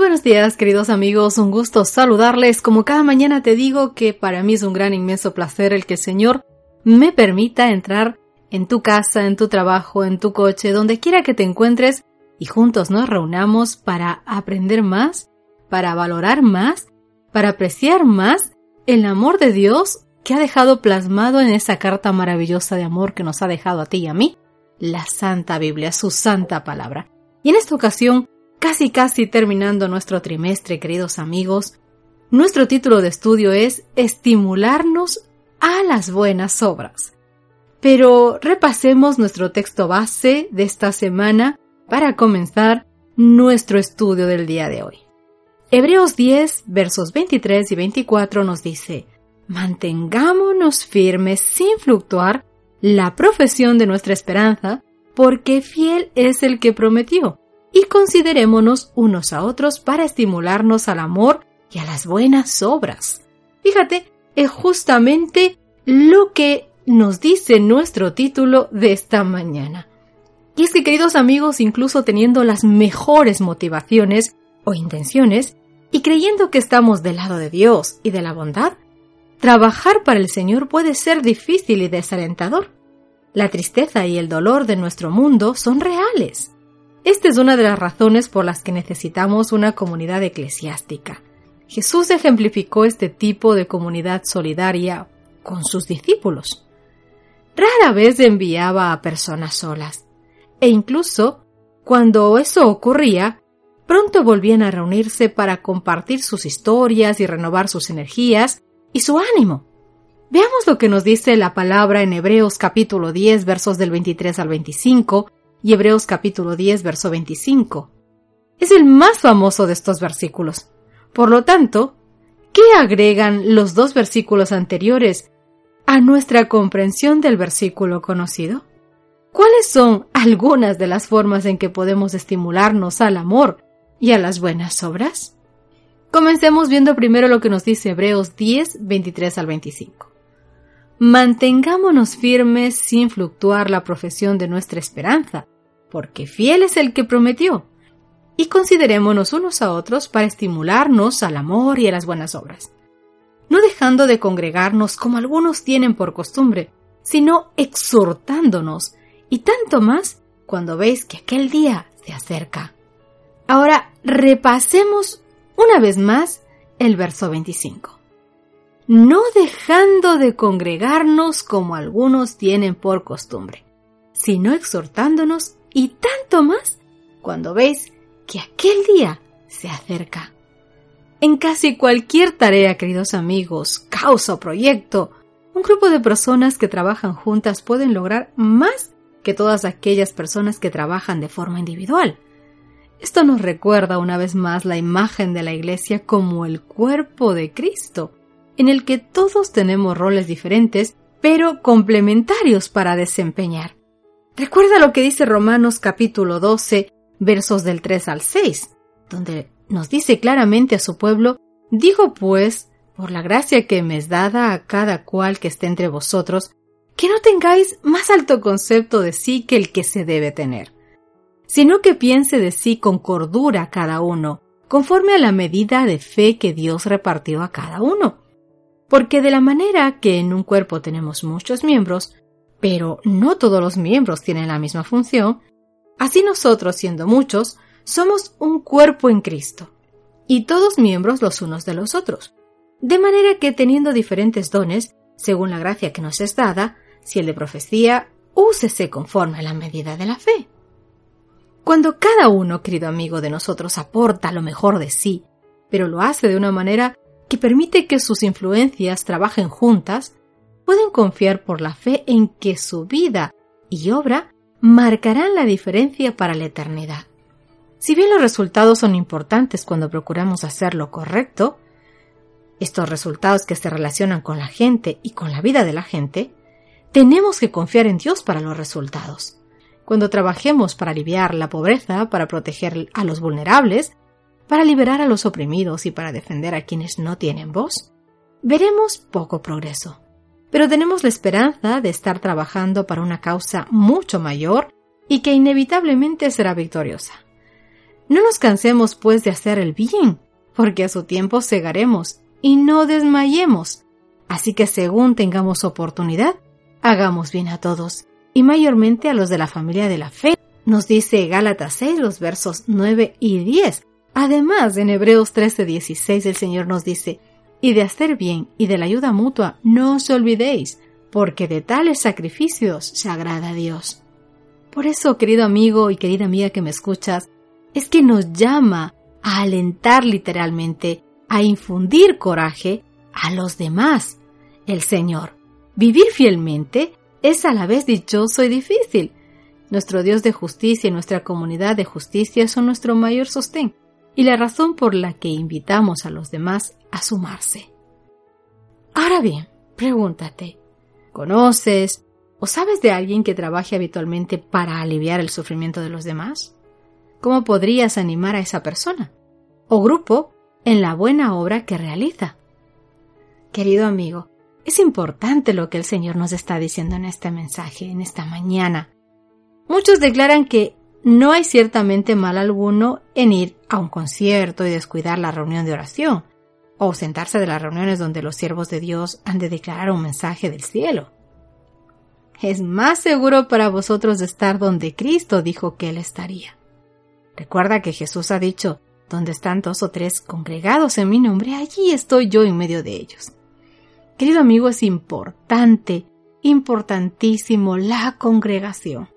Buenos días, queridos amigos. Un gusto saludarles. Como cada mañana te digo que para mí es un gran inmenso placer el que el Señor me permita entrar en tu casa, en tu trabajo, en tu coche, donde quiera que te encuentres y juntos nos reunamos para aprender más, para valorar más, para apreciar más el amor de Dios que ha dejado plasmado en esa carta maravillosa de amor que nos ha dejado a ti y a mí, la Santa Biblia, su santa palabra. Y en esta ocasión Casi casi terminando nuestro trimestre, queridos amigos, nuestro título de estudio es Estimularnos a las buenas obras. Pero repasemos nuestro texto base de esta semana para comenzar nuestro estudio del día de hoy. Hebreos 10, versos 23 y 24 nos dice, Mantengámonos firmes sin fluctuar la profesión de nuestra esperanza, porque fiel es el que prometió y considerémonos unos a otros para estimularnos al amor y a las buenas obras. Fíjate, es justamente lo que nos dice nuestro título de esta mañana. Y es que, queridos amigos, incluso teniendo las mejores motivaciones o intenciones, y creyendo que estamos del lado de Dios y de la bondad, trabajar para el Señor puede ser difícil y desalentador. La tristeza y el dolor de nuestro mundo son reales. Esta es una de las razones por las que necesitamos una comunidad eclesiástica. Jesús ejemplificó este tipo de comunidad solidaria con sus discípulos. Rara vez enviaba a personas solas, e incluso cuando eso ocurría, pronto volvían a reunirse para compartir sus historias y renovar sus energías y su ánimo. Veamos lo que nos dice la palabra en Hebreos capítulo 10 versos del 23 al 25 y Hebreos capítulo 10, verso 25. Es el más famoso de estos versículos. Por lo tanto, ¿qué agregan los dos versículos anteriores a nuestra comprensión del versículo conocido? ¿Cuáles son algunas de las formas en que podemos estimularnos al amor y a las buenas obras? Comencemos viendo primero lo que nos dice Hebreos 10, 23 al 25. Mantengámonos firmes sin fluctuar la profesión de nuestra esperanza, porque fiel es el que prometió. Y considerémonos unos a otros para estimularnos al amor y a las buenas obras. No dejando de congregarnos como algunos tienen por costumbre, sino exhortándonos, y tanto más cuando veis que aquel día se acerca. Ahora repasemos una vez más el verso 25. No dejando de congregarnos como algunos tienen por costumbre, sino exhortándonos y tanto más cuando veis que aquel día se acerca. En casi cualquier tarea, queridos amigos, causa o proyecto, un grupo de personas que trabajan juntas pueden lograr más que todas aquellas personas que trabajan de forma individual. Esto nos recuerda una vez más la imagen de la Iglesia como el cuerpo de Cristo, en el que todos tenemos roles diferentes, pero complementarios para desempeñar. Recuerda lo que dice Romanos capítulo 12, versos del 3 al 6, donde nos dice claramente a su pueblo, digo pues, por la gracia que me es dada a cada cual que esté entre vosotros, que no tengáis más alto concepto de sí que el que se debe tener, sino que piense de sí con cordura cada uno, conforme a la medida de fe que Dios repartió a cada uno. Porque de la manera que en un cuerpo tenemos muchos miembros, pero no todos los miembros tienen la misma función, así nosotros, siendo muchos, somos un cuerpo en Cristo, y todos miembros los unos de los otros. De manera que teniendo diferentes dones, según la gracia que nos es dada, si el de profecía, úsese conforme a la medida de la fe. Cuando cada uno, querido amigo de nosotros, aporta lo mejor de sí, pero lo hace de una manera que permite que sus influencias trabajen juntas, pueden confiar por la fe en que su vida y obra marcarán la diferencia para la eternidad. Si bien los resultados son importantes cuando procuramos hacer lo correcto, estos resultados que se relacionan con la gente y con la vida de la gente, tenemos que confiar en Dios para los resultados. Cuando trabajemos para aliviar la pobreza, para proteger a los vulnerables, para liberar a los oprimidos y para defender a quienes no tienen voz, veremos poco progreso. Pero tenemos la esperanza de estar trabajando para una causa mucho mayor y que inevitablemente será victoriosa. No nos cansemos, pues, de hacer el bien, porque a su tiempo segaremos y no desmayemos. Así que según tengamos oportunidad, hagamos bien a todos, y mayormente a los de la familia de la fe. Nos dice Gálatas 6, los versos 9 y 10. Además, en Hebreos 13, 16 el Señor nos dice, y de hacer bien y de la ayuda mutua no os olvidéis, porque de tales sacrificios se agrada a Dios. Por eso, querido amigo y querida amiga que me escuchas, es que nos llama a alentar literalmente a infundir coraje a los demás. El Señor. Vivir fielmente es a la vez dichoso y difícil. Nuestro Dios de justicia y nuestra comunidad de justicia son nuestro mayor sostén y la razón por la que invitamos a los demás a sumarse. Ahora bien, pregúntate, ¿conoces o sabes de alguien que trabaje habitualmente para aliviar el sufrimiento de los demás? ¿Cómo podrías animar a esa persona o grupo en la buena obra que realiza. Querido amigo, es importante lo que el Señor nos está diciendo en este mensaje, en esta mañana. Muchos declaran que no hay ciertamente mal alguno en ir a un concierto y descuidar la reunión de oración, o ausentarse de las reuniones donde los siervos de Dios han de declarar un mensaje del cielo. Es más seguro para vosotros estar donde Cristo dijo que Él estaría. Recuerda que Jesús ha dicho, donde están dos o tres congregados en mi nombre, allí estoy yo en medio de ellos. Querido amigo, es importante, importantísimo la congregación.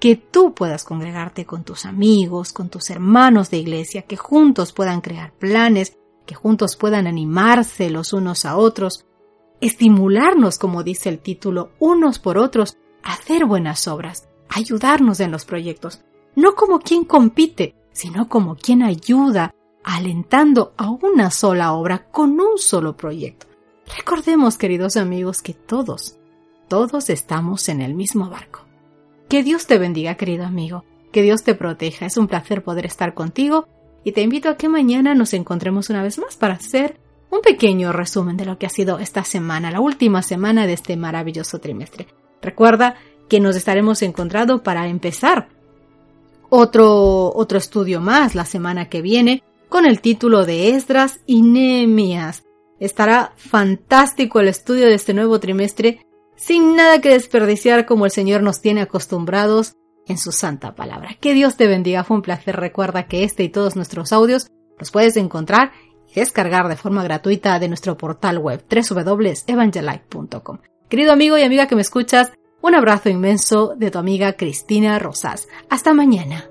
Que tú puedas congregarte con tus amigos, con tus hermanos de iglesia, que juntos puedan crear planes, que juntos puedan animarse los unos a otros, estimularnos, como dice el título, unos por otros, hacer buenas obras, ayudarnos en los proyectos, no como quien compite, sino como quien ayuda alentando a una sola obra con un solo proyecto. Recordemos, queridos amigos, que todos, todos estamos en el mismo barco. Que Dios te bendiga, querido amigo, que Dios te proteja. Es un placer poder estar contigo y te invito a que mañana nos encontremos una vez más para hacer un pequeño resumen de lo que ha sido esta semana, la última semana de este maravilloso trimestre. Recuerda que nos estaremos encontrando para empezar otro, otro estudio más la semana que viene con el título de Esdras y Nehemías. Estará fantástico el estudio de este nuevo trimestre sin nada que desperdiciar como el Señor nos tiene acostumbrados en su santa palabra. Que Dios te bendiga, fue un placer. Recuerda que este y todos nuestros audios los puedes encontrar y descargar de forma gratuita de nuestro portal web www.evangelite.com. Querido amigo y amiga que me escuchas, un abrazo inmenso de tu amiga Cristina Rosas. Hasta mañana.